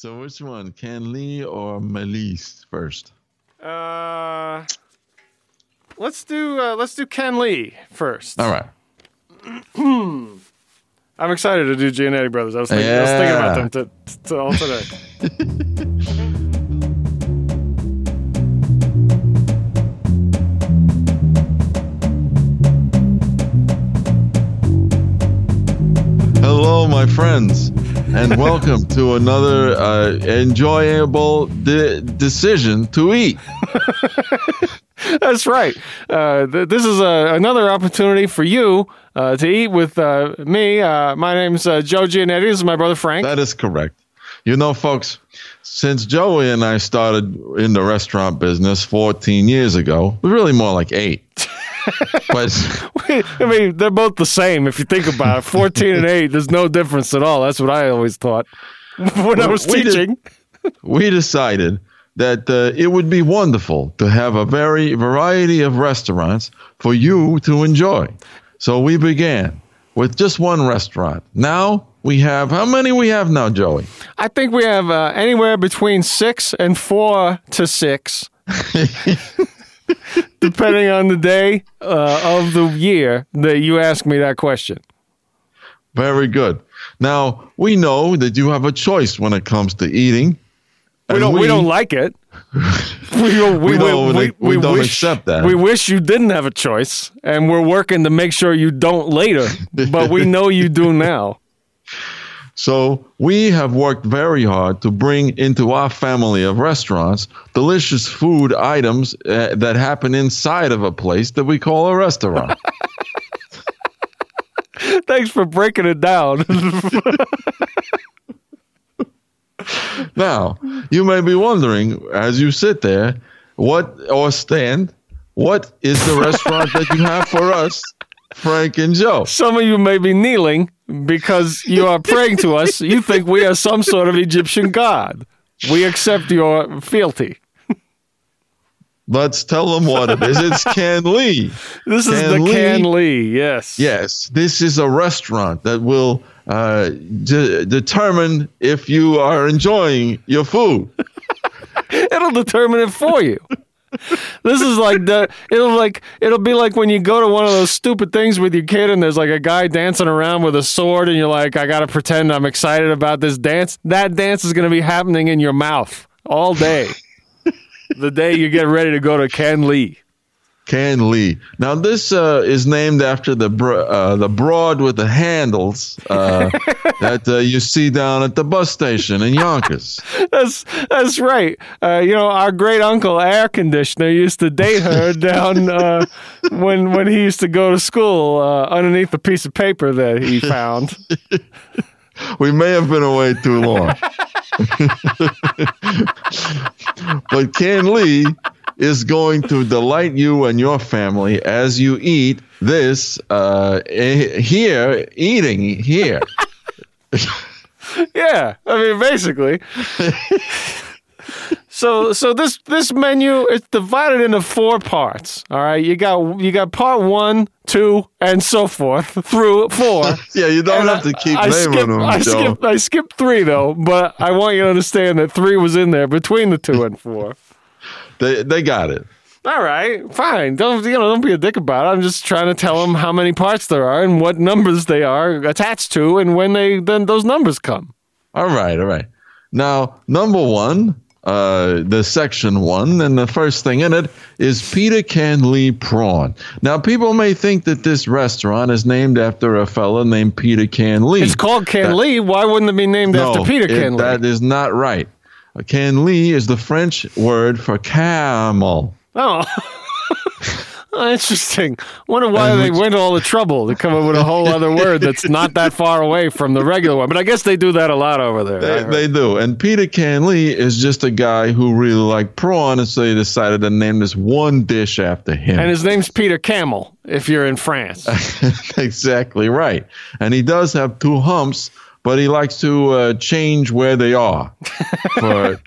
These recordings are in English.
So which one, Ken Lee or Melise first? Uh, let's do uh, let's do Ken Lee first. All right. I'm excited to do Giannetti Brothers. I was thinking, I was thinking about them to, to all today. Hello, my friends, and welcome to another uh, enjoyable de- decision to eat. That's right. Uh, th- this is uh, another opportunity for you uh, to eat with uh, me. Uh, my name's uh, Joe Giannetti. This is my brother Frank. That is correct. You know, folks, since Joey and I started in the restaurant business 14 years ago, really more like eight. But I mean, they're both the same if you think about it. 14 and 8, there's no difference at all. That's what I always thought when I was We did- teaching. we decided that uh, it would be wonderful to have a very variety of restaurants for you to enjoy. So we began with just one restaurant. Now we have how many we have now, Joey? I think we have uh, anywhere between six and four to six, depending on the day uh, of the year that you ask me that question. Very good. Now we know that you have a choice when it comes to eating. We don't. We, don't like it. We don't. We, We don't- we don't accept that. We wish you didn't have a choice, and we're working to make sure you don't later. But we know you do now. So we have worked very hard to bring into our family of restaurants delicious food items uh, that happen inside of a place that we call a restaurant. Thanks for breaking it down. now, you may be wondering as you sit there, what or stand, what is the restaurant that you have for us, Frank and Joe? Some of you may be kneeling because you are praying to us. You think we are some sort of Egyptian god. We accept your fealty. Let's tell them what it is. It's Can Lee. This is the Lee- Can Lee. Yes. Yes, this is a restaurant that will uh, de- determine if you are enjoying your food. It'll determine it for you. This is like the it'll like it'll be like when you go to one of those stupid things with your kid and there's like a guy dancing around with a sword and you're like I got to pretend I'm excited about this dance. That dance is going to be happening in your mouth all day. the day you get ready to go to Ken Lee. Can Lee. Now this uh, is named after the bro- uh, the broad with the handles uh, that uh, you see down at the bus station in Yonkers. That's that's right. Uh, you know, our great uncle air conditioner used to date her down uh, when when he used to go to school uh, underneath a piece of paper that he found. We may have been away too long, but Can Lee is going to delight you and your family as you eat this uh, eh, here, eating here. Yeah, I mean, basically. so, so this this menu it's divided into four parts. All right, you got you got part one, two, and so forth through four. Yeah, you don't And have to keep I naming them, I Joe. skipped, I skipped three though, but I want you to understand that three was in there between the two and four. They they got it. All right, fine. Don't you know? Don't be a dick about it. I'm just trying to tell them how many parts there are and what numbers they are attached to, and when they then those numbers come. All right, all right. Now, number one, uh, the section one, and the first thing in it is Peter Can Lee Prawn. Now, people may think that this restaurant is named after a fella named Peter Can Lee. It's called Can Lee. Why wouldn't it be named after Peter it- Can Lee? That is not right. Can Lee is the French word for camel. Oh. Oh, Interesting. Wonder why they went to all the trouble to come up with a whole other word that's not that far away from the regular one. But I guess they do that a lot over there. They, they do. And Peter Can Lee is just a guy who really liked prawn, and so he decided to name this one dish after him. and his name's Peter Camel. If you're in France, exactly right. And he does have two humps, but he likes to uh, change where they are for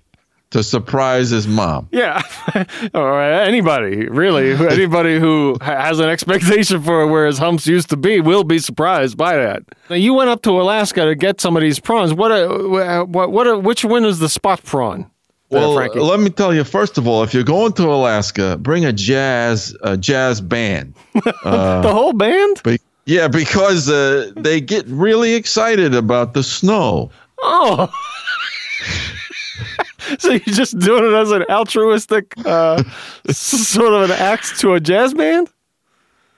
to surprise his mom. Yeah, or anybody really, anybody who has an expectation for where his humps used to be will be surprised by that. Now you went up to Alaska to get some of these prawns. What, uh, what, what, uh, which one is the spot prawn? Well, Frankie? let me tell you. First of all, if you're going to Alaska, bring a jazz a jazz band. the whole band? Be- yeah, because uh, they get really excited about the snow. Oh. so you're just doing it as an altruistic uh, sort of an act to a jazz band?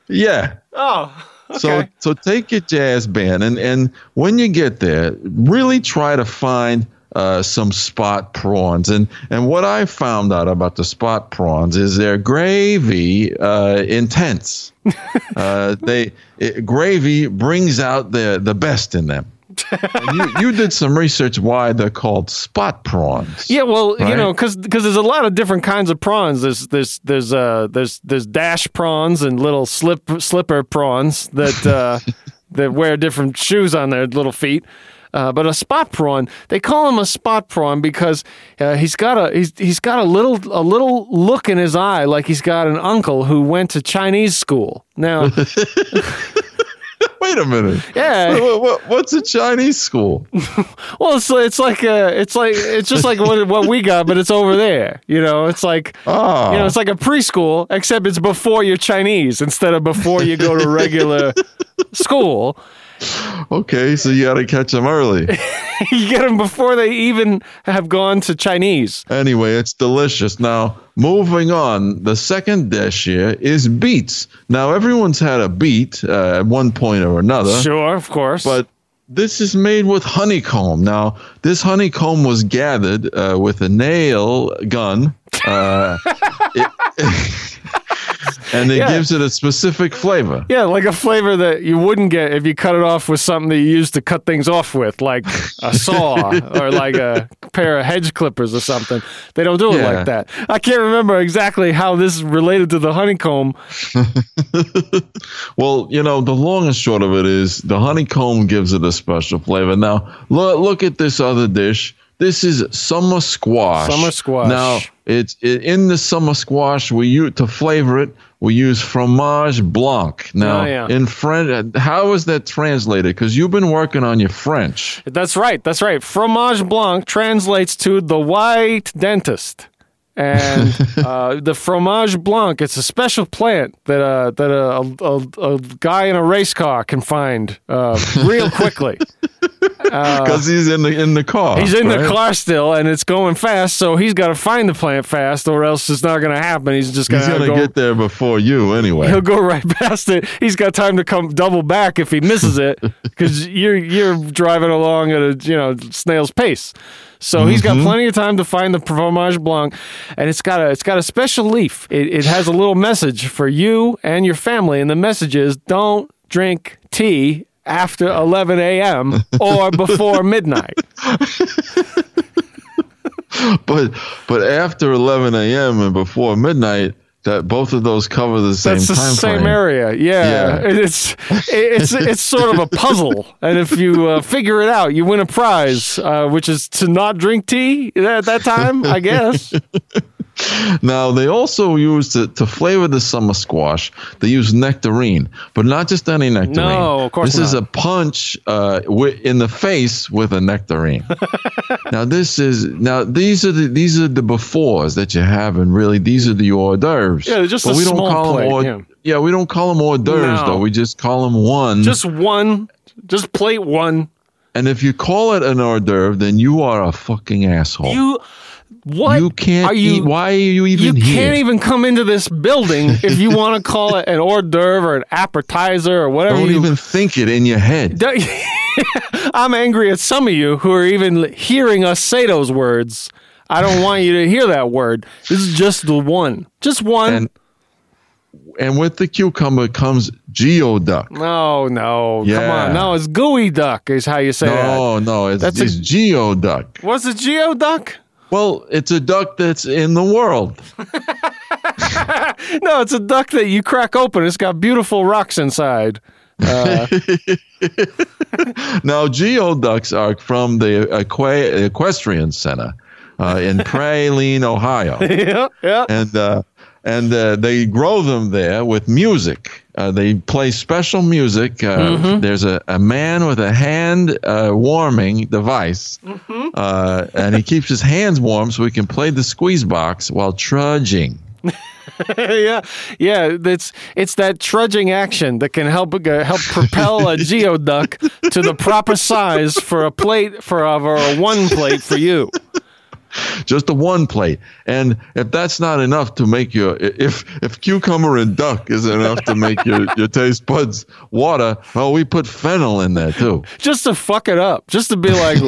Yeah. Oh, So okay. so take your jazz band and and when you get there, really try to find uh, some spot prawns. And and what I found out about the spot prawns is their gravy uh, intense. uh, they it, gravy brings out the the best in them. You you did some research why they're called spot prawns. Yeah, well, you know, because there's a lot of different kinds of prawns. There's there's there's uh there's there's dash prawns and little slip slipper prawns that uh, that wear different shoes on their little feet. Uh, but a spot prawn, they call him a spot prawn because uh, he's got a he's he's got a little a little look in his eye like he's got an uncle who went to Chinese school. Now, Wait a minute. yeah, What- what- what's a Chinese school? well, it's it's like uh, it's like it's just like what what we got, but it's over there. You know, it's like Ah. You know, it's like a preschool, except it's before you're Chinese instead of before you go to regular school. Okay, so you got to catch them early. You get them before they even have gone to Chinese. Anyway, it's delicious. Now, moving on, the second dish here is beets. Now, everyone's had a beet uh, at one point or another, Sure, of course. but this is made with honeycomb. Now, this honeycomb was gathered uh, with a nail gun. Uh, it- and it Yeah. gives it a specific flavor. yeah, like a flavor that you wouldn't get if you cut it off with something that you use to cut things off with, like a saw or like a pair of hedge clippers or something. They don't do it Yeah. like that. I can't remember exactly how this is related to the honeycomb. Well, you know, the long and short of it is the honeycomb gives it a special flavor. Now, look, look at this other dish. This is summer squash. Summer squash. Now, it's it, in the summer squash. We use to flavor it. We use fromage blanc. Now, Oh, yeah. in French, how is that translated? Because you've been working on your French. That's right. That's right. Fromage blanc translates to the white dentist. And uh, the fromage blanc, it's a special plant that uh, that a, a, a guy in a race car can find uh, real quickly. Because he's in the in the car. Uh, He's in the car still, and it's going fast, so he's got to find the plant fast, or else it's not going to happen. He's just going to go. get there before you anyway. He'll go right past it. He's got time to come double back if he misses it, because you're you're driving along at a you know snail's pace. So he's got plenty of time to find the fromage blanc, and it's got a it's got a special leaf. It, it has a little message for you and your family, and the message is: don't drink tea after 11 a.m. or before midnight. but but after 11 a.m. and before midnight, that both of those cover the same That's the time same frame. area. Yeah. Yeah. It's it's it's sort of a puzzle, and if you uh, figure it out, you win a prize, uh, which is to not drink tea at that time, I guess. Now they also use to, to flavor the summer squash. They use nectarine, but not just any nectarine. No, of course This is a punch uh, wi- in the face with a nectarine. now this is now these are the these are the befores that you have, and really these are the hors d'oeuvres. Yeah, just but a we don't small call plate, them hors, yeah. yeah. we don't call them hors d'oeuvres No. though. We just call them one. Just one, just plate one. and if you call it an hors d'oeuvre, then you are a fucking asshole. You what? You can't are you? eat. Why are you you even here? can't even come into this building if you want to call it an hors d'oeuvre or an appetizer or whatever. Don't you, even think it in your head. I'm angry at some of you who are even hearing us say those words. I don't want you to hear that word. This is just the one. Just one. And and with the cucumber comes geoduck. no, no. Come on. No, it's gooey duck is how you say that. No, no, it's, That's a- it's geoduck. What's a geoduck? Well, it's a duck that's in the world. No, it's a duck that you crack open. It's got beautiful rocks inside. Uh, Now, geoducks are from the Equa- Equestrian Center. uh, in Praline, Ohio, yeah, yeah. and uh, and uh, they grow them there with music. Uh, they play special music. Uh, Mm-hmm. There's a, a man with a hand uh, warming device, Mm-hmm. uh, and he keeps his hands warm so he can play the squeeze box while trudging. yeah, yeah. It's it's that trudging action that can help uh, help propel a geoduck to the proper size for a plate for a, for a one plate for you. just a one plate. And if that's not enough to make your if if cucumber and duck is enough to make your, your taste buds water, well, we put fennel in there too. just to fuck it up, just to be like,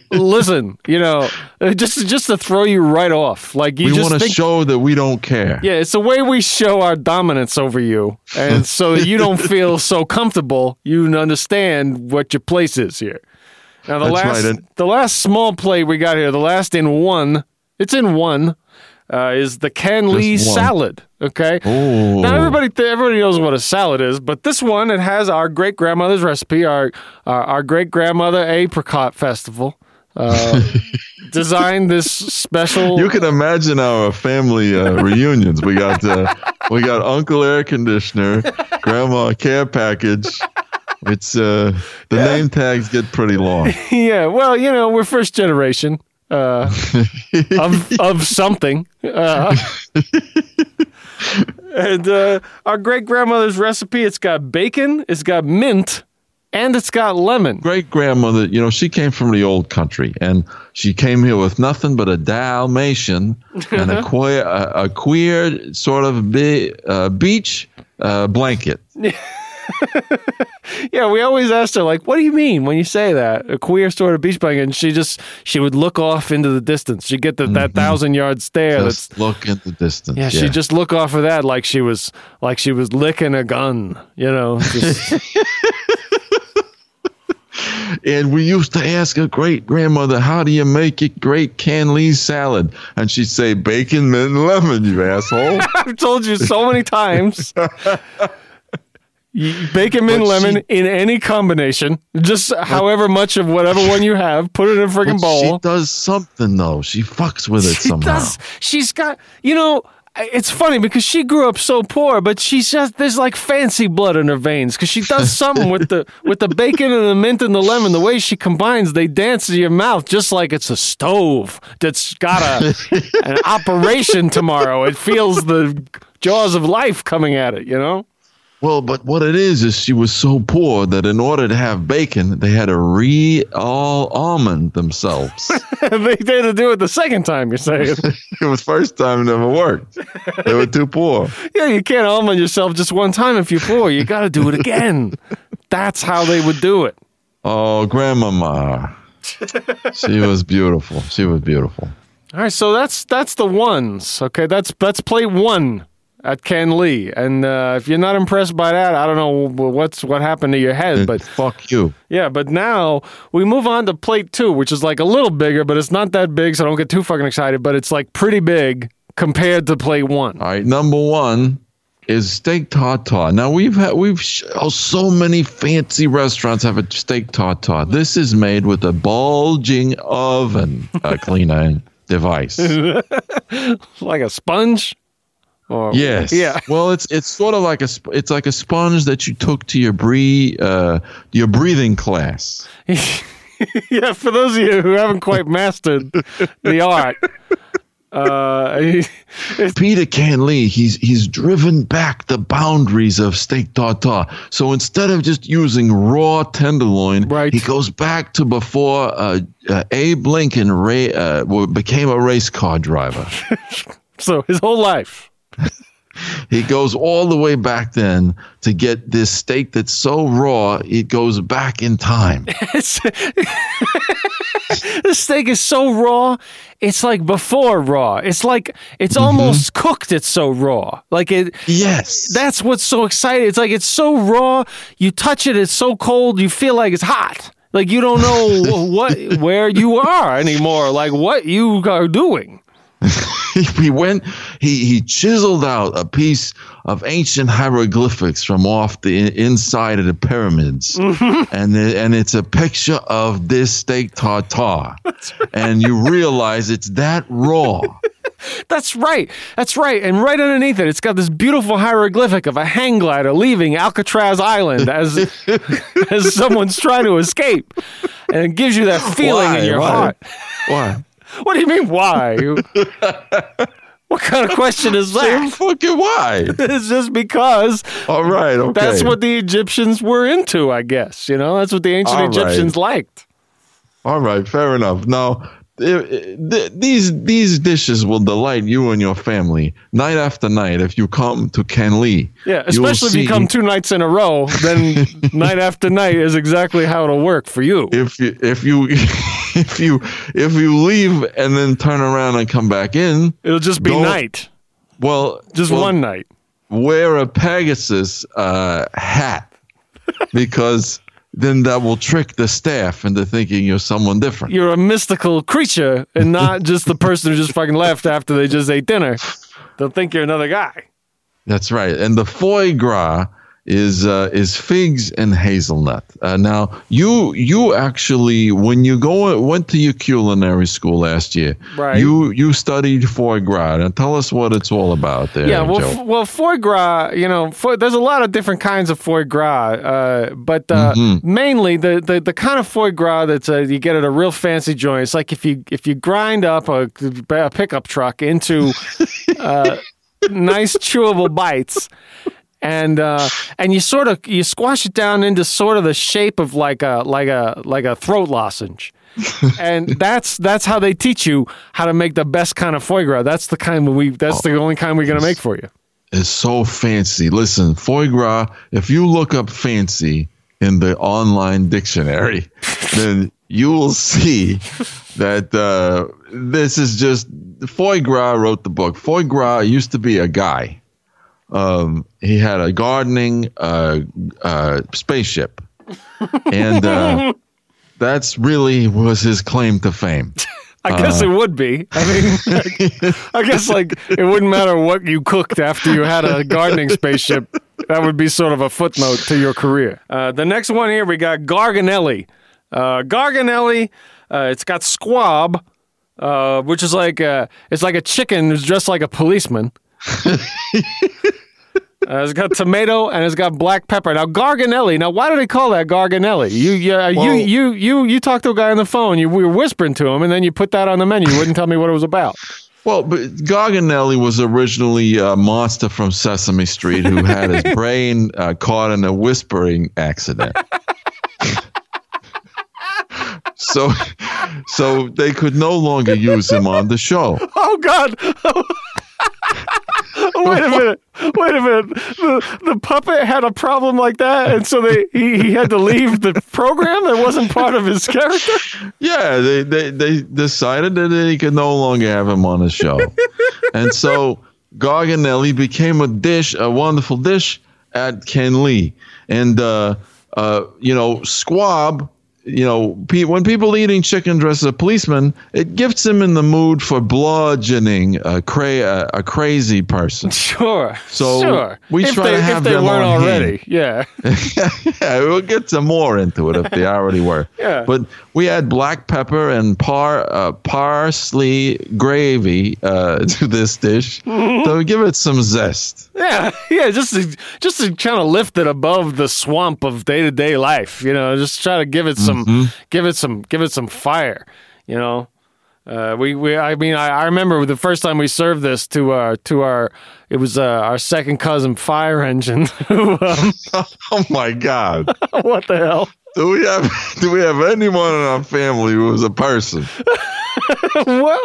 listen, you know, uh, just just to throw you right off. Like you we want to think, show that we don't care. yeah, it's the way we show our dominance over you, and so you don't feel so comfortable. You understand what your place is here. Now the That's last right, and- the last small plate we got here, the last in one, it's in one. Uh, is the Ken Lee salad? Okay. Oh. Now everybody th- everybody knows what a salad is, but this one it has our great grandmother's recipe, our our, our great grandmother apricot festival. Uh, designed this special. You can imagine our family uh, reunions. We got uh, we got Uncle Air Conditioner, Grandma Care Package. It's uh, the name tags get pretty long. yeah, well, you know, we're first generation uh, of of something. Uh, and uh, our great grandmother's recipe, it's got bacon, it's got mint, and it's got lemon. Great grandmother, you know, she came from the old country, and she came here with nothing but a Dalmatian and a queer, a, a queer sort of be, uh, beach uh, blanket. Yeah, we always asked her like, "What do you mean when you say that?" A queer sort of beach blanket, and she just she would look off into the distance. She'd get the, that mm-hmm. thousand yard stare. That's Just look in the distance. yeah, she'd just look off of that like she was like she was licking a gun. You know, just, And we used to ask a great grandmother, "How do you make a great canned Lee salad?" And she'd say, "Bacon, mint, and lemon." You asshole. I've told you so many times. You- Bacon, mint, But lemon she- in any combination, just however much of whatever one you have, put it in a freaking But she bowl. does something though. She fucks with it She somehow. does. She's got. You know, it's funny because she grew up so poor, but she's just there's like fancy blood in her veins because she does something with the with the bacon and the mint and the lemon. The way she combines, they dance in your mouth just like it's a stove that's got a an operation tomorrow. It feels the jaws of life coming at it. You know. Well, but what it is is she was so poor that in order to have bacon, they had to re all almond themselves. they had to do it the second time. You're saying, it was first time it never worked. They were too poor. yeah, you can't almond yourself just one time if you're poor. You got to do it again. That's how they would do it. Oh, grandmama. She was beautiful. She was beautiful. All right, so that's that's the ones. Okay, that's that's plate one at Ken Lee. And uh, if you're not impressed by that, I don't know what's what happened to your head, but fuck you. yeah. But now we move on to plate two, which is like a little bigger, but it's not that big, so don't get too fucking excited. But it's like pretty big compared to plate one. All right, number one is steak tartare. Now we've had we've sh- oh, so many fancy restaurants have a steak tartare. This is made with a bulging oven uh, cleaner device. Like a sponge. Or, Yes. Yeah. Well, it's it's sort of like a sp- it's like a sponge that you took to your bree uh, your breathing class. yeah, for those of you who haven't quite mastered the art, uh, Peter Canley, he's he's driven back the boundaries of steak tartare. So instead of just using raw tenderloin, Right. he goes back to before uh, uh, Abe Lincoln ra- uh, became a race car driver. so his whole life. he goes all the way back then to get this steak that's so raw it goes back in time. This steak is so raw. It's like before raw. It's like it's mm-hmm. almost cooked. It's so raw. Like it. Yes. That's what's so exciting. It's like it's so raw. You touch it. It's so cold. You feel like it's hot. Like you don't know what where you are anymore. Like what you are doing. he went he he chiseled out a piece of ancient hieroglyphics from off the inside of the pyramids and it, and it's a picture of this steak tartare and you realize it's that raw That's right. That's right. And right underneath it, it's got this beautiful hieroglyphic of a hang glider leaving Alcatraz Island as as someone's trying to escape, and it gives you that feeling Why? in your Why? heart. why What do you mean? Why? what kind of question is that? fucking why It's just because all right okay that's what the Egyptians were into, I guess. You know, that's what the ancient All right. Egyptians liked. All right, fair enough. Now, i- i- th- these these dishes will delight you and your family night after night if you come to Kenli. Yeah, especially if you come two nights in a row, then night after night is exactly how it'll work for you. If you if you if you if you leave and then turn around and come back in, It'll just be night, well, just well, one night. Wear a Pegasus uh, hat because then that will trick the staff into thinking you're someone different. You're a mystical creature and not just the person who just fucking left after they just ate dinner. They'll think you're another guy. That's right. And the foie gras is uh, is figs and hazelnut. Uh, now, you you actually when you go went to your culinary school last year, Right. You you studied foie gras. And tell us what it's all about there, Yeah, well, f- well, foie gras. You know, fo- there's a lot of different kinds of foie gras, uh, but uh, Mm-hmm. mainly the, the the kind of foie gras that's uh, you get at a real fancy joint. It's like if you if you grind up a, a pickup truck into uh, nice chewable bites. And uh, and you sort of you squash it down into sort of the shape of like a like a like a throat lozenge, and that's that's how they teach you how to make the best kind of foie gras. That's the kind we that's the only kind we're gonna make for you. It's so fancy. Listen, foie gras. If you look up fancy in the online dictionary, then you will see that uh, this is just foie gras wrote the book. Foie gras used to be a guy. Um, he had a gardening uh, uh, spaceship, and uh, that's really was his claim to fame. I guess it would be. I mean, I guess like it wouldn't matter what you cooked after you had a gardening spaceship. That would be sort of a footnote to your career. Uh, the next one here we got Garganelli. Uh, Garganelli. Uh, it's got squab, uh, which is like a, it's like a chicken who's dressed like a policeman. Uh, it's got tomato and it's got black pepper. Now Garganelli. Now why do they call that Garganelli? You yeah Well- you you you you talked to a guy on the phone. You we were whispering to him, and then you put that on the menu. You wouldn't tell me what it was about. Well, but Garganelli was originally a monster from Sesame Street who had his brain uh, caught in a whispering accident. so, so they could no longer use him on the show. Oh God! Wait a minute! Wait a minute! The, the puppet had a problem like that, and so they he, he had to leave the program. That wasn't part of his character. Yeah, they, they, they decided that they could no longer have him on the show. and so Garganelli became a dish, a wonderful dish at Ken Lee. And, uh, uh, you know, squab, you know, when people eating chicken dressed as a policeman, it gets them in the mood for bludgeoning a, cra- a, a crazy person. Sure. So sure. we if try they, to have if they them weren't already. hand. Yeah. yeah, we'll get some more into it if they already were. Yeah. But we add black pepper and par uh, parsley gravy uh, to this dish Mm-hmm. to give it some zest. Yeah, yeah, just to, just to kind of lift it above the swamp of day to day life, you know, just try to give it some, Mm-hmm. Give it some, give it some fire, you know. Uh, we, we, I mean, I, I remember the first time we served this to our, to our, it was uh, our second cousin Fire Engine. who, um, Oh my God! what the hell? Do we have do we have anyone in our family who is a person? well,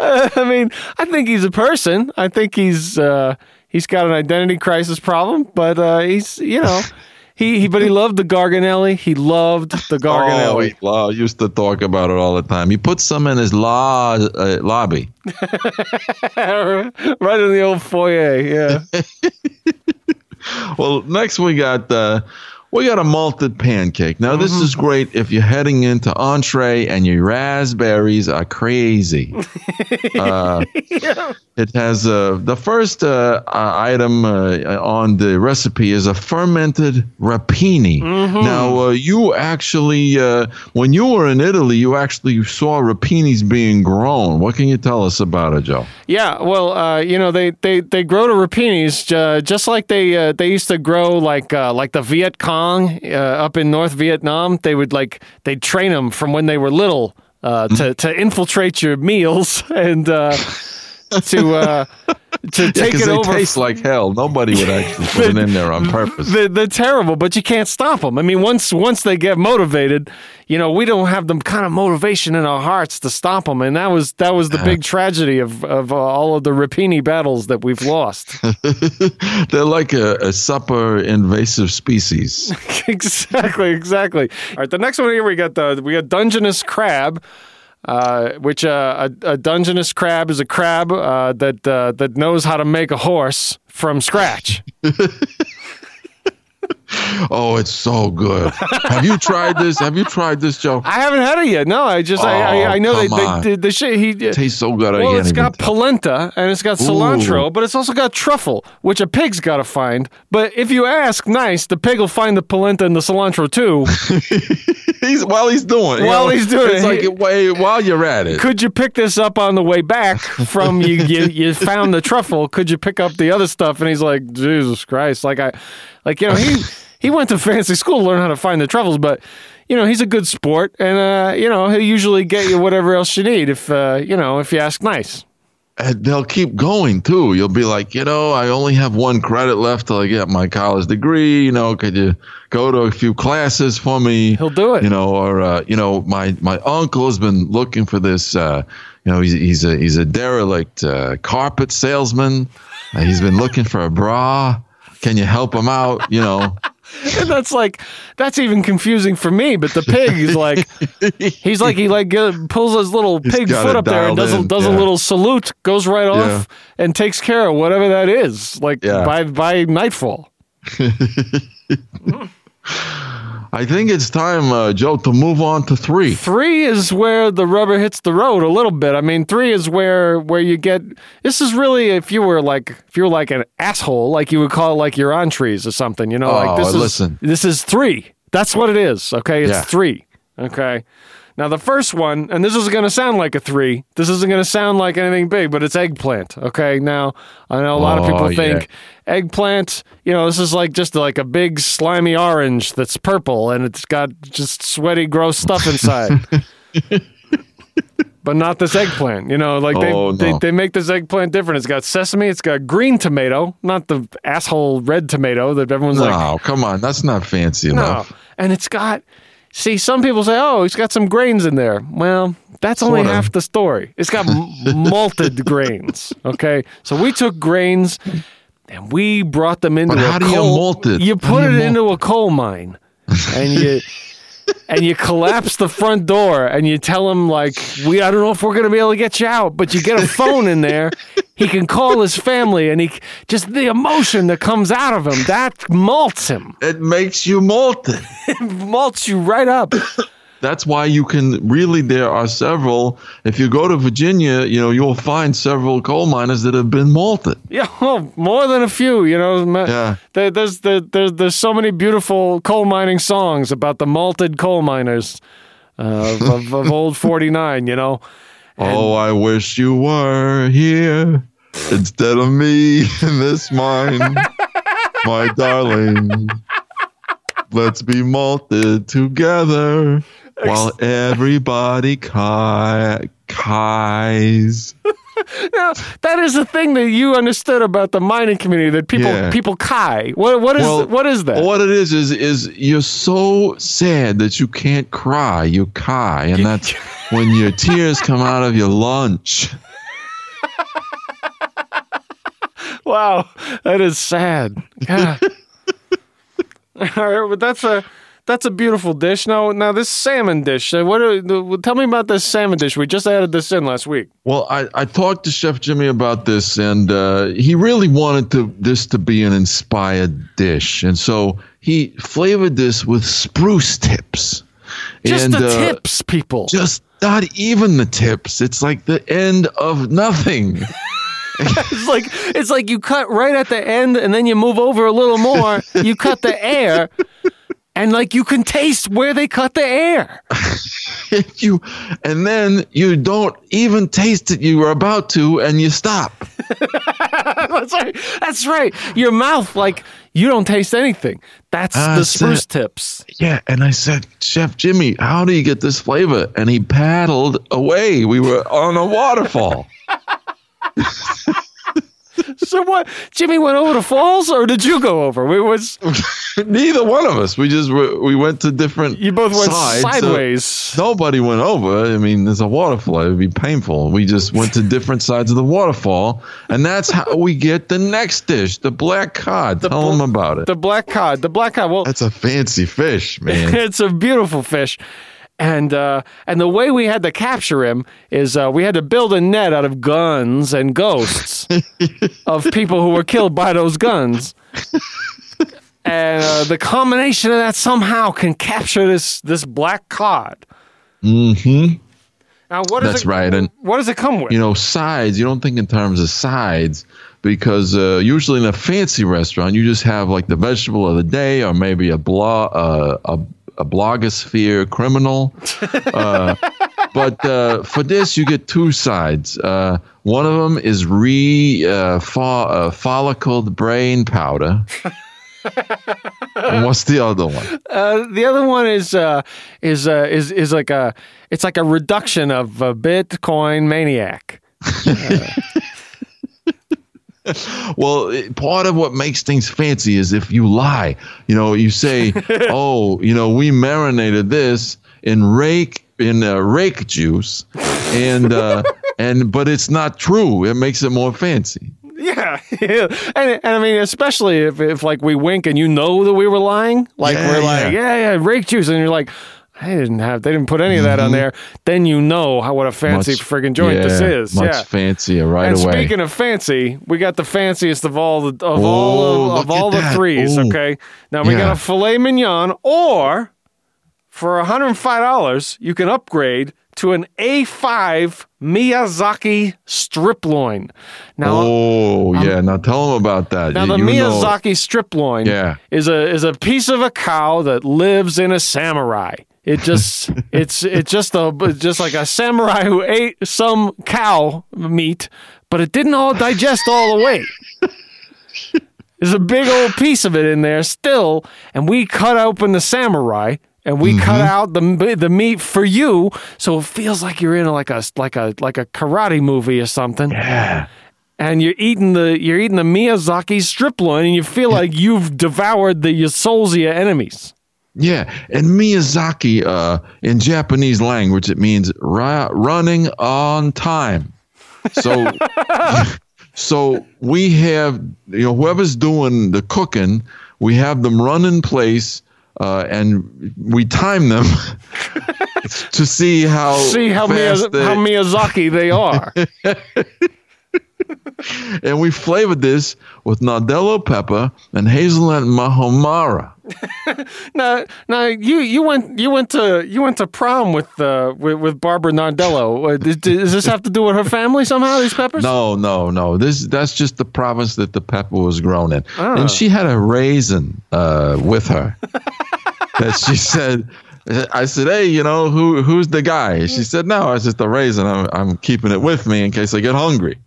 uh, I mean, I think he's a person. I think he's uh, he's got an identity crisis problem, but uh, he's you know. He, he, but he loved the Garganelli. He loved the Oh, Garganelli. he lo- used to talk about it all the time. He put some in his la- uh, lobby. right in the old foyer. Yeah. Well, next we got uh, we got a malted pancake. Now, this is great if you're heading into entree and your raspberries are crazy. uh, It has uh, the first uh, uh, item uh, on the recipe is a fermented rapini. Now, uh, you actually, uh, when you were in Italy, you actually saw rapinis being grown. What can you tell us about it, Joe? Yeah, well, uh, you know they, they, they grow the rapinis uh, just like they uh, they used to grow like uh, like the Viet Cong uh, up in North Vietnam. They would like they'd train them from when they were little uh, to to infiltrate your meals and uh, to uh, to Yeah, take because it they over. taste like hell. Nobody would actually put it in there on purpose. They're, they're terrible, but you can't stop them. I mean, once once they get motivated, you know, we don't have the kind of motivation in our hearts to stop them, and that was that was the big tragedy of of uh, all of the Rapini battles that we've lost. They're like a, a super invasive species. exactly, exactly. All right, the next one here we got the we got Dungeness crab. Uh, which uh, a, a Dungeness crab is a crab uh, that uh, that knows how to make a horse from scratch. Oh, it's so good. Have you tried this? Have you tried this, Joe? I haven't had it yet. No, I just I, Oh, I, I know they, on. they, they, the shit he it tastes so good. Well, it's got polenta and it's got cilantro, but it's also got truffle, which a pig's got to find. But if you ask nice, the pig will find the polenta and the cilantro too. he's while he's doing While know, he's doing it's it, like he- while you're at it. Could you pick this up on the way back from you, you? You found the truffle. Could you pick up the other stuff? And he's like, Jesus Christ! Like I, like you know, he he went to fancy school to learn how to find the truffles, but you know, he's a good sport, and uh, you know, he'll usually get you whatever else you need if uh, you know if you ask nice. and they'll keep going too. You'll be like, you know, I only have one credit left till I get my college degree. You know, could you go to a few classes for me? He'll do it. You know, or uh, you know, my my uncle has been looking for this. Uh, you know, he's he's a he's a derelict uh, carpet salesman. Uh, he's been looking for a bra. Can you help him out? You know. And that's like that's even confusing for me. But the pig is like he's like he like pulls his little pig foot up there and does in, does a little salute, goes right off, Yeah. and takes care of whatever that is. Like Yeah. by by nightfall. I think it's time, uh, Joe, to move on to three. Three is where the rubber hits the road a little bit. I mean, three is where where you get. This is really if you were like if you were like an asshole, like you would call it like your entrees or something. You know, like Oh, this is listen. this is three. That's what it is. Okay, it's Yeah. three. Okay. Now the first one, and this is going to sound like a three. This isn't going to sound like anything big, but it's eggplant. Okay. Now I know a lot of Oh, people yeah. think eggplant. You know, this is like just like a big slimy orange that's purple and it's got just sweaty, gross stuff inside. but not this eggplant. You know, like they, Oh, they no. they make this eggplant different. It's got sesame. It's got green tomato, not the asshole red tomato that everyone's like. No, come on, that's not fancy No. enough. And it's got, see, some people say, oh, it's got some grains in there. Well, that's only Sort of. half the story. It's got malted grains. Okay. So we took grains and we brought them into But a how do you coal. malt it? You put it into a coal mine and you. And you collapse the front door, and you tell him like, "We, I don't know if we're gonna be able to get you out, but you get a phone in there. He can call his family, and he just the emotion that comes out of him that malts him, It makes you molten. malts you right up. That's why you can really. There are several. If you go to Virginia, you know you'll find several coal miners that have been malted. Yeah, well, more than a few. You know, Yeah. there, there's there, there's there's so many beautiful coal mining songs about the malted coal miners uh, of, of, old forty nine. You know, oh, I wish you were here instead of me in this mine, my darling. Let's be malted together while everybody ki- kies. now, that is the thing that you understood about the mining community that people Yeah. people kai. What what is Well, what is that? What it is is is you're so sad that you can't cry. You cry, and that's when your tears come out of your lunch. Wow, that is sad. God. All right, but that's a that's a beautiful dish. Now, now this salmon dish. uh, What? Are, tell me about this salmon dish. We just added this in last week. Well, I, I talked to Chef Jimmy about this, and uh, he really wanted to this to be an inspired dish, and so he flavored this with spruce tips. Just and, the uh, tips, people. Just not even the tips. It's like the end of nothing. It's like it's like you cut right at the end and then you move over a little more. You cut the air and like you can taste where they cut the air. you and then you don't even taste it. You were about to, and you stop. That's right. That's right. Your mouth like you don't taste anything. That's Ah, the so- spruce tips. Yeah, and I said, Chef Jimmy, how do you get this flavor? And he paddled away. We were on a waterfall. So what? Jimmy went over the falls, or did you go over? We was Neither one of us. We just we went to different. you both went sides, so sideways. nobody went over. I mean, there's a waterfall. It would be painful. We just went to different sides of the waterfall, and that's how we get the next dish, the black cod. Tell bl- them about it. the black cod. The black cod. Well, that's a fancy fish, man. it's a beautiful fish. And uh, and the way we had to capture him is uh, we had to build a net out of guns and ghosts of people who were killed by those guns. And uh, the combination of that somehow can capture this this black cod. mm-hmm. Now, what does That's it, right, and- what does it come with? you know, sides, you don't think in terms of sides because uh, usually in a fancy restaurant, you just have like the vegetable of the day or maybe a blo- uh, a, a blogosphere criminal. Uh, but uh, for this, you get two sides. Uh, one of them is re uh, fo- uh, follicled brain powder. and what's the other one? Uh, the other one is uh, is uh, is is like a it's like a reduction of a Bitcoin maniac. Well, it- part of what makes things fancy is if you lie. You know, you say, "Oh, you know, we marinated this in rake in uh, rake juice," and uh, and but it's not true. It makes it more fancy. Yeah, yeah. And, and I mean, especially if, if like we wink and you know that we were lying, like Yeah, we're like, yeah. yeah, yeah, rake juice, and you're like, I didn't have, they didn't put any of that on there. Then you know how what a fancy Mm-hmm. Much- friggin' joint this is. Much yeah. fancier right and away. speaking of fancy, we got the fanciest of all the of Oh, all of, of all at the that. threes. Ooh. Okay, now we got a filet mignon, or for hundred and five dollars, you can upgrade to an A5 Miyazaki strip loin. Now, oh yeah, now tell them about that. now You- the you know- Miyazaki strip loin Yeah. is a is a piece of a cow that lives in a samurai. It just it's it's just a just like a samurai who ate some cow meat, but it didn't all digest all the way. There's a big old piece of it in there still, and we cut open the samurai and we cut mm-hmm. out the the meat for you, so it feels like you're in like a like a like a karate movie or something yeah. and you're eating the you're eating the Miyazaki strip loin, and you feel like you've devoured the your souls your enemies. Yeah, and Miyazaki, uh, in Japanese language, it means running on time. So, so we have you know whoever's doing the cooking, we have them run in place, uh, and we time them to see how See how Miyaz- they- how Miyazaki they are. and we flavored this with Nardello pepper and hazelnut muhammara. now, now you you went you went to you went to prom with uh, with, with Barbara Nardello. Uh, Does, does this have to do with her family somehow? These peppers? No, no, no. This that's just the province that the pepper was grown in, Ah. and she had a raisin uh, with her that she said. I said, "Hey, you know who who's the guy?" She said, "No, it's just a raisin. I'm I'm keeping it with me in case I get hungry."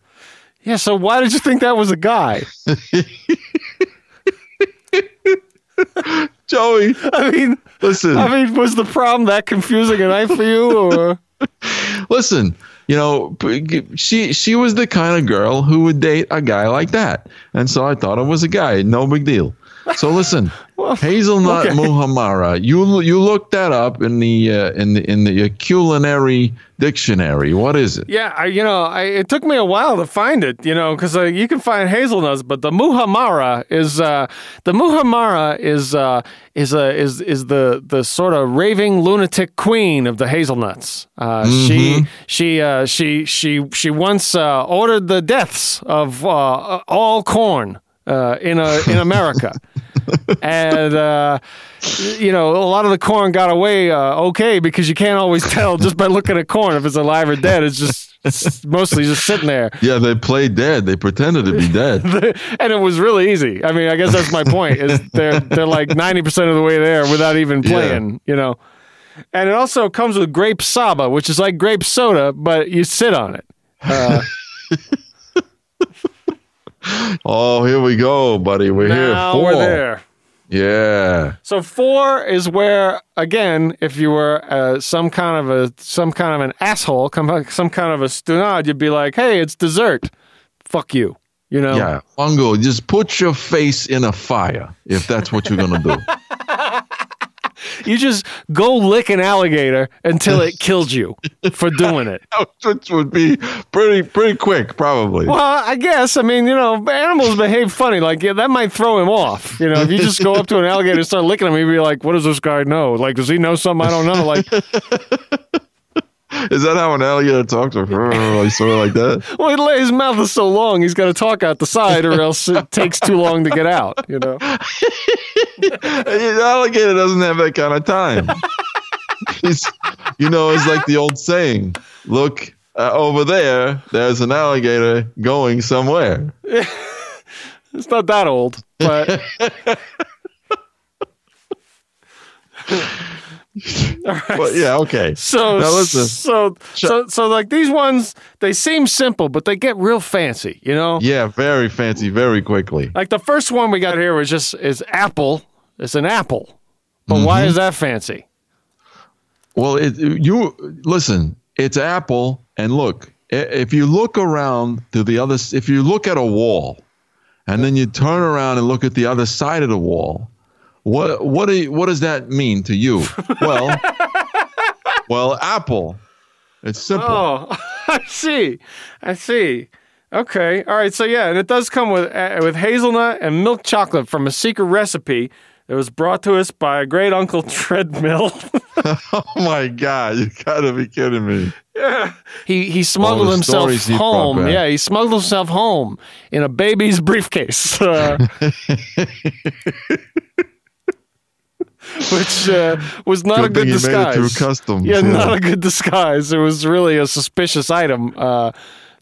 Yeah. So why did you think that was a guy? Joey, I mean, listen, I mean, was the problem that confusing a night for you? Or listen. You know, she she was the kind of girl who would date a guy like that, and so I thought it was a guy. No big deal. So listen, hazelnut okay. muhammara. You you look that up in the uh, in the in the culinary dictionary. What is it? Yeah, I, you know, I, it took me a while to find it, you know, because uh, you can find hazelnuts, but the muhammara is uh, the muhammara is uh, is uh, is is the the sort of raving lunatic queen of the hazelnuts. Uh, She she uh, she she she once uh, ordered the deaths of uh, all corn uh, in uh, in America. and uh, you know a lot of the corn got away uh, okay because you can't always tell just by looking at corn if it's alive or dead. It's just it's mostly just sitting there, Yeah, they played dead. They pretended to be dead. and it was really easy. I mean, I guess that's my point. Is they're they're like ninety percent of the way there without even playing. You know, and it also comes with grape saba, which is like grape soda, but you sit on it. Uh, Oh, here we go, buddy. We're here. now Four. we're there. Yeah. So four is where, again, if you were uh, some kind of a some kind of an asshole, come some kind of a stunad, you'd be like, "Hey, it's dessert. Fuck you." You know. Yeah. Uncle, just put your face in a fire if that's what you're going to do. You just go lick an alligator until it killed you for doing it. Which would be pretty pretty quick, probably. Well, I guess. I mean, you know, animals behave funny. Like, yeah, that might throw him off. You know, if you just go up to an alligator and start licking him, he'd be like, what does this guy know? Like, does he know something I don't know? Like, Is that how an alligator talks? Or like, sort of like that? well, his mouth is so long, he's got to talk out the side, or else it takes too long to get out, you know? An alligator doesn't have that kind of time. He's, you know, it's like the old saying look uh, over there, there's an alligator going somewhere. It's not that old, but. Well, yeah, okay. So, so, so, so, like these ones, they seem simple, but they get real fancy, you know? Yeah, very fancy, very quickly. Like the first one we got here was just is apple. It's an apple, but why Mm-hmm. is that fancy? Well, it, you listen. It's Apple, and look. If you look around to the other, if you look at a wall, and then you turn around and look at the other side of the wall, what what do you, what does that mean to you? Well, well, Apple. It's simple. Oh, I see. I see. Okay. All right. So yeah, and it does come with uh, with hazelnut and milk chocolate from a secret recipe that was brought to us by a great uncle Treadmill. Oh my God! You gotta be kidding me. Yeah. he he smuggled himself he home. Yeah, he smuggled himself home in a baby's briefcase. Uh, Which uh, was not a Good good made it disguise. customs, Yeah, yeah. not a good disguise. It was really a suspicious item uh,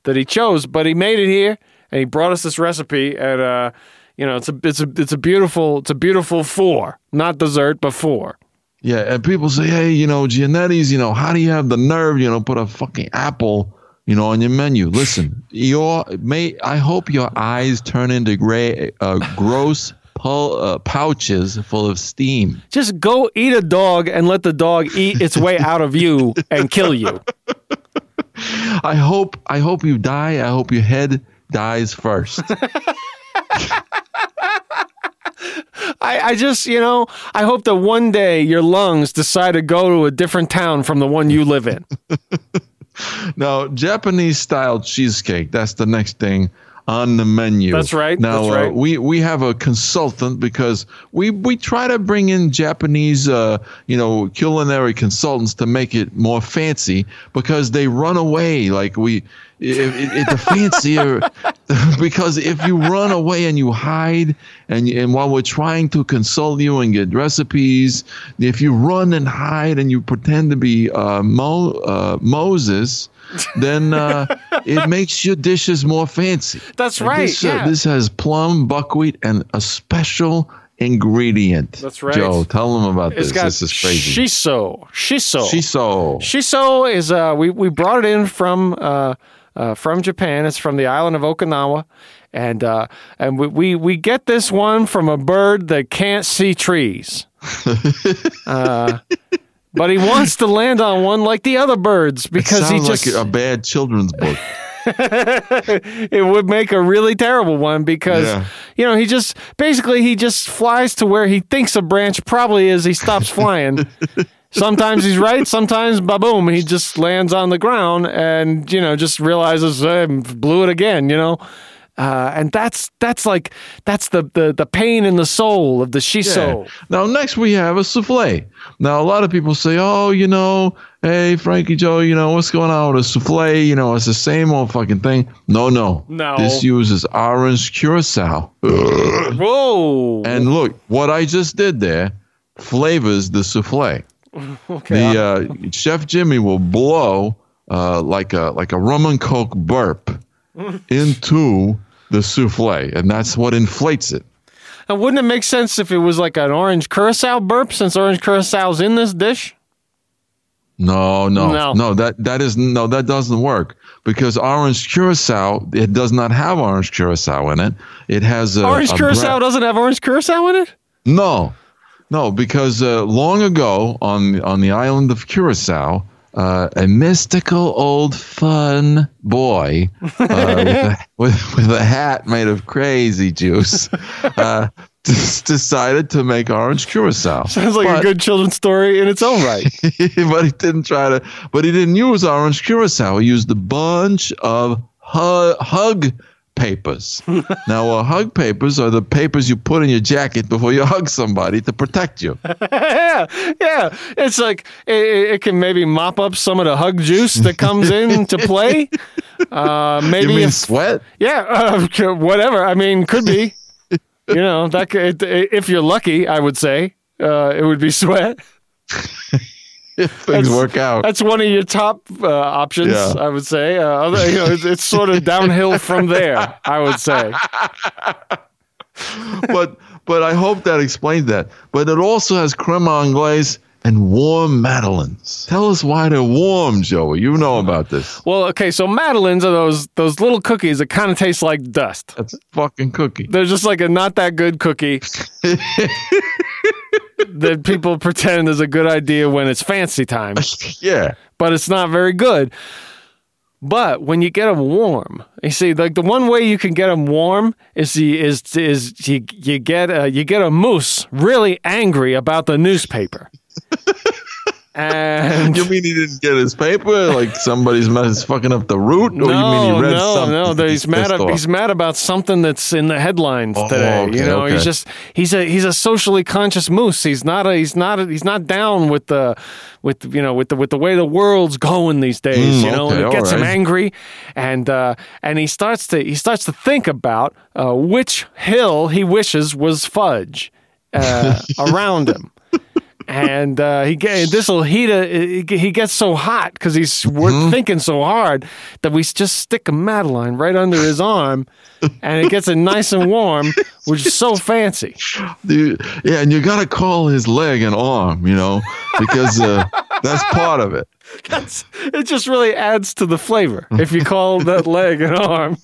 that he chose, but he made it here and he brought us this recipe. And uh, you know, it's a it's a it's a beautiful it's a beautiful four, not dessert, but four. Yeah, and people say, hey, you know, Giannetti's, you know, how do you have the nerve, you know, put a fucking apple, you know, on your menu? Listen, your may I hope your eyes turn into gray, uh, gross pul- uh, pouches full of steam. Just go eat a dog and let the dog eat its way out of you and kill you. I hope, I hope you die. I hope your head dies first. I, I just, you know, I hope that one day your lungs decide to go to a different town from the one you live in. now, Japanese style cheesecake. That's the next thing on the menu. That's right, Now that's uh, we we have a consultant because we we try to bring in Japanese uh, you know culinary consultants to make it more fancy because they run away like we. It, the fancier because if you run away and you hide and and while we're trying to consult you and get recipes if you run and hide and you pretend to be uh, Mo, uh, Moses then uh, it makes your dishes more fancy That's and right, This, uh, yeah. this has plum, buckwheat, and a special ingredient. That's right. Joe, tell them about It's this. got This is crazy. shiso. Shiso. Shiso. Shiso is uh we, we brought it in from uh, uh from Japan. It's from the island of Okinawa. And uh and we, we, we get this one from a bird that can't see trees. uh but he wants to land on one like the other birds because he just like a bad children's book. it would make a really terrible one because Yeah. you know he just basically he just flies to where he thinks a branch probably is he stops flying sometimes he's right sometimes baboom he just lands on the ground and you know just realizes I blew it again you know Uh, and that's that's like that's the, the the pain in the soul of the shiso. Yeah. Now, next we have a souffle. Now, a lot of people say, oh, you know, hey, Frankie Joe, you know, what's going on with a souffle? You know, it's the same old fucking thing. No, no. No. This uses orange curacao. Whoa! And look, what I just did there flavors the souffle. okay, The uh, Chef Jimmy will blow uh, like a like a rum and coke burp into the souffle, and that's what inflates it. and wouldn't it make sense if it was like an orange curacao burp, since orange curacao's in this dish? No, no, No. no, That that is no, that doesn't work because orange curacao it does not have orange curacao in it. It has a, orange a curacao bre- doesn't have orange curacao in it. No, no, because uh, long ago on on the island of Curacao, uh, a mystical old fun boy uh, with, a, with, with a hat made of crazy juice uh, decided to make orange curacao. Sounds like a good children's story in its own right. but he didn't try to. But he didn't use orange curacao. He used a bunch of hug, hug papers. now, uh, hug papers are the papers you put in your jacket before you hug somebody to protect you. yeah, yeah. It's like it, it can maybe mop up some of the hug juice that comes in to play. Uh, You maybe mean if, sweat? yeah, uh, whatever. I mean, could be. You know, that could, if you're lucky, I would say uh, it would be sweat. If things That's- work out. That's one of your top uh, options, Yeah. I would say. Uh, other, you know, it's, it's sort of downhill from there. I would say. but but I hope that explains that. But it also has creme anglaise and warm madeleines. Tell us why they're warm, Joey. You know about this. Well, okay, so madeleines are those those little cookies that kind of taste like dust. That's a fucking cookie. They're just like a not that good cookie that people pretend is a good idea when it's fancy time, yeah. but it's not very good. But when you get them warm, you see, like the one way you can get them warm is the, is is you you get a, you get a moose really angry about the newspaper, and You mean he didn't get his paper? Like somebody's mess fucking up the route? Or you mean no, he read no, something? no. that He's mad. Ab- he's mad about something that's in the headlines Oh, today. you know, okay. he's just he's a he's a socially conscious moose. He's not a he's not a, he's not down with the with you know with the with the way the world's going these days. Mm, you know, okay, and it gets all him angry, and uh, and he starts to he starts to think about uh, which hill he wishes was fudge uh, around him. And uh, he get this will heat a, he gets so hot because he's we're Mm-hmm. thinking so hard that we just stick a Madeleine right under his arm, and it gets it nice and warm, which is so fancy. Dude, yeah, and you got to call his leg an arm, you know, because uh, that's part of it. That's, it just really adds to the flavor if you call that leg an arm.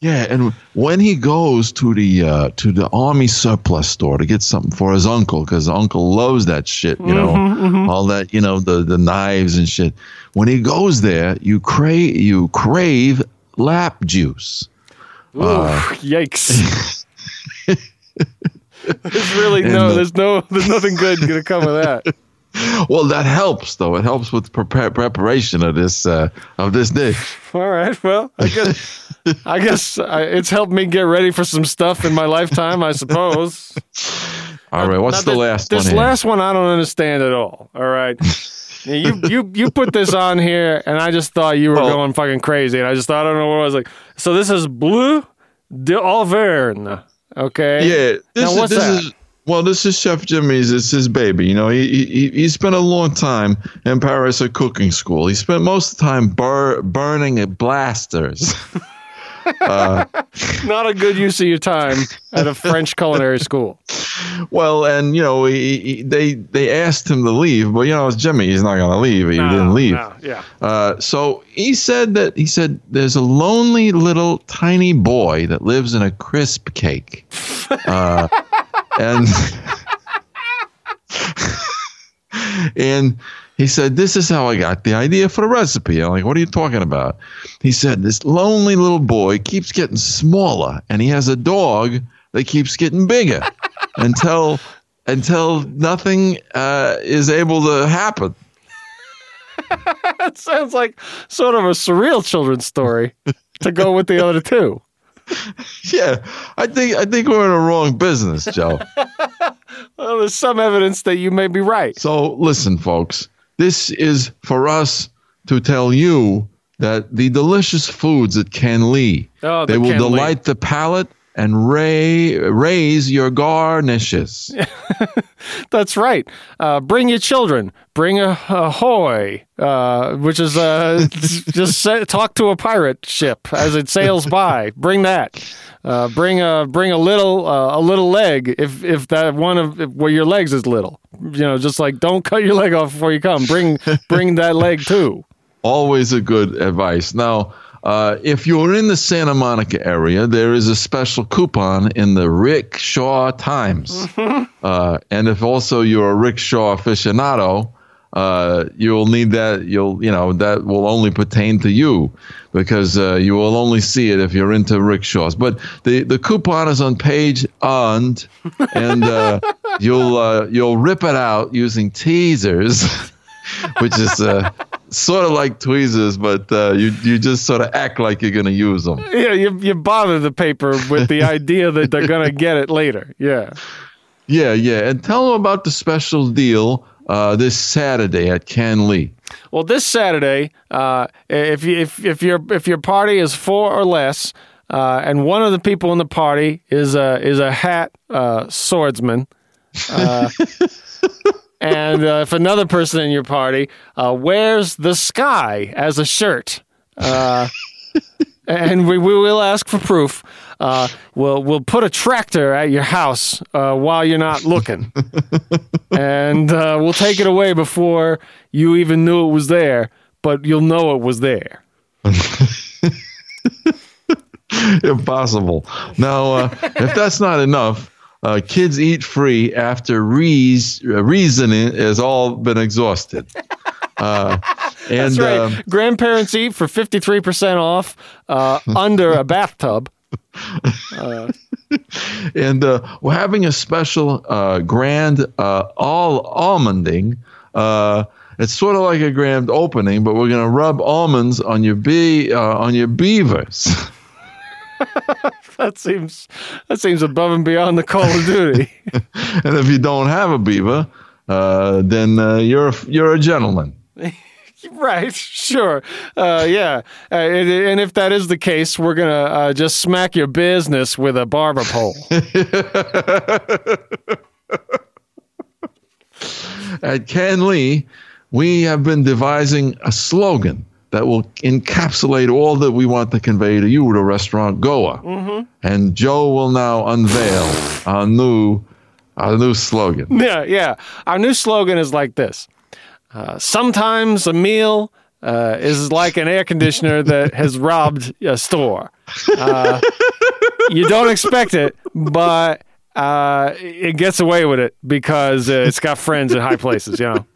Yeah, and when he goes to the uh, to the army surplus store to get something for his uncle, because uncle loves that shit, you know, all that, you know, the the knives and shit. When he goes there, you crave you crave lap juice. Ooh, yikes! there's really no, uh, there's no, there's nothing good gonna come of that. Well, that helps though. It helps with prepar- preparation of this uh, of this dish. All right, well, I guess, I guess uh, it's helped me get ready for some stuff in my lifetime, I suppose. All right, what's Now, the this, last This one? here? last one I don't understand at all. All right. You you you put this on here, and I just thought you were Well- going fucking crazy, and I just thought I don't know what I was like. So this is Bleu d'Auvergne. Okay. Yeah, this, Now, is, what's this that? is well, this is Chef Jimmy's. It's his baby. You know, he, he he spent a long time in Paris at cooking school. He spent most of the time bur- burning at blasters. Not a good use of your time at a French culinary school. well, and you know, he, he, they they asked him to leave, but you know, it's Jimmy. He's not going to leave. He didn't leave. No, yeah. Uh, so he said that he said there's a lonely little tiny boy that lives in a crisp cake, uh, and and he said this is how I got the idea for the recipe. I'm like, what are you talking about? He said this lonely little boy keeps getting smaller, and he has a dog that keeps getting bigger until until nothing uh, is able to happen. That sounds like sort of a surreal children's story to go with the other two. yeah, I think I think we're in the wrong business, Joe. well, there's some evidence that you may be right. So listen, folks, this is for us to tell you that the delicious foods at Ken Lee Oh, the they will Ken Lee. delight the palate and ray, raise your garnishes. That's right. Uh, bring your children. Bring a, a hoy, uh, which is uh, just say, talk to a pirate ship as it sails by. Bring that. Uh, bring a bring a little uh, a little leg if if that one of if, where your legs is little. You know, just like don't cut your leg off before you come. Bring bring that leg too. Always a good advice. Now, uh, if you're in the Santa Monica area, there is a special coupon in the Rickshaw Times. Mm-hmm. Uh, and if also you're a rickshaw aficionado, uh, you'll need that. You'll, you know, that will only pertain to you because uh, you will only see it if you're into rickshaws. But the, the coupon is on page and, and uh, you'll uh, you'll rip it out using teasers, which is uh, sort of like tweezers, but uh, you you just sort of act like you're going to use them. Yeah, you you bother the paper with the idea that they're gonna get it later. Yeah. Yeah, yeah, and tell them about the special deal uh, this Saturday at Can Lee. Well, this Saturday, uh, if you, if if your if your party is four or less, uh, and one of the people in the party is a is a hat uh, swordsman, uh, and uh, if another person in your party uh, wears the sky as a shirt, uh, and we, we will ask for proof. Uh, we'll we'll put a tractor at your house uh, while you're not looking, and uh, we'll take it away before you even knew it was there. But you'll know it was there. Impossible. Now, if that's not enough, uh, kids eat free after reas- uh, reasoning has all been exhausted. Uh, and That's right. um, Grandparents eat for fifty three percent off uh, under a bathtub. and uh, we're having a special uh, grand uh, all almonding. Uh, it's sort of like a grand opening, but we're going to rub almonds on your bee uh, on your beavers. That seems that seems above and beyond the Call of Duty. and if you don't have a beaver, uh, then uh, you're you're a gentleman. right? Sure. Uh, yeah. Uh, and, and if that is the case, we're gonna uh, just smack your business with a barber pole. At Can Lee, we have been devising a slogan that will encapsulate all that we want to convey to you, the restaurant goer. And Joe will now unveil our new our new slogan. yeah, yeah. Our new slogan is like this: uh, Sometimes a meal uh, is like an air conditioner that has robbed a store. Uh, you don't expect it, but uh, it gets away with it because uh, it's got friends in high places. You know.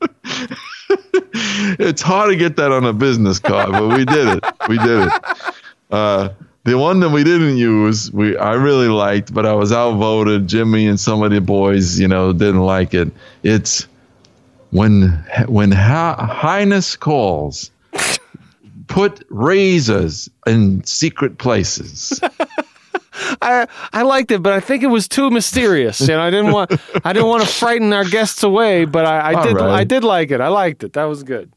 It's hard to get that on a business card, but we did it. We did it. Uh, the one that we didn't use, we I really liked, but I was outvoted. Jimmy and some of the boys, you know, didn't like it. It's when when ha- Highness calls, put razors in secret places. I I liked it, but I think it was too mysterious, and I didn't want I didn't want to frighten our guests away. But I, I did right. I did like it. I liked it. That was good.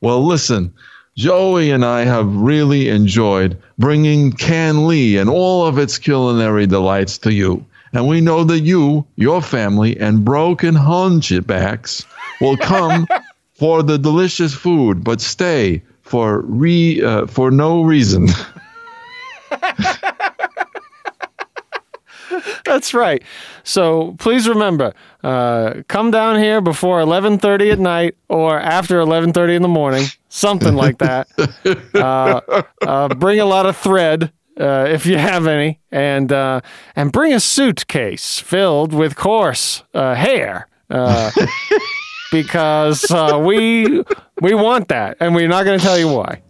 Well, listen, Joey and I have really enjoyed bringing Can Lee and all of its culinary delights to you. And we know that you, your family, and broken hunchbacks will come for the delicious food, but stay for re uh, for no reason. That's right. So please remember, uh, come down here before eleven thirty at night or after eleven thirty in the morning, something like that. uh, uh, bring a lot of thread. Uh, if you have any, and uh, and bring a suitcase filled with coarse uh, hair, uh, because uh, we we want that, and we're not going to tell you why.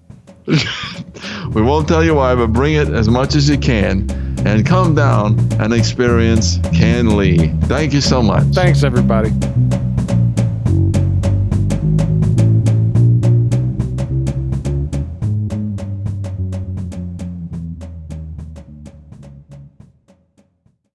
We won't tell you why, but bring it as much as you can and come down and experience Can Lee. Thank you so much. Thanks, everybody.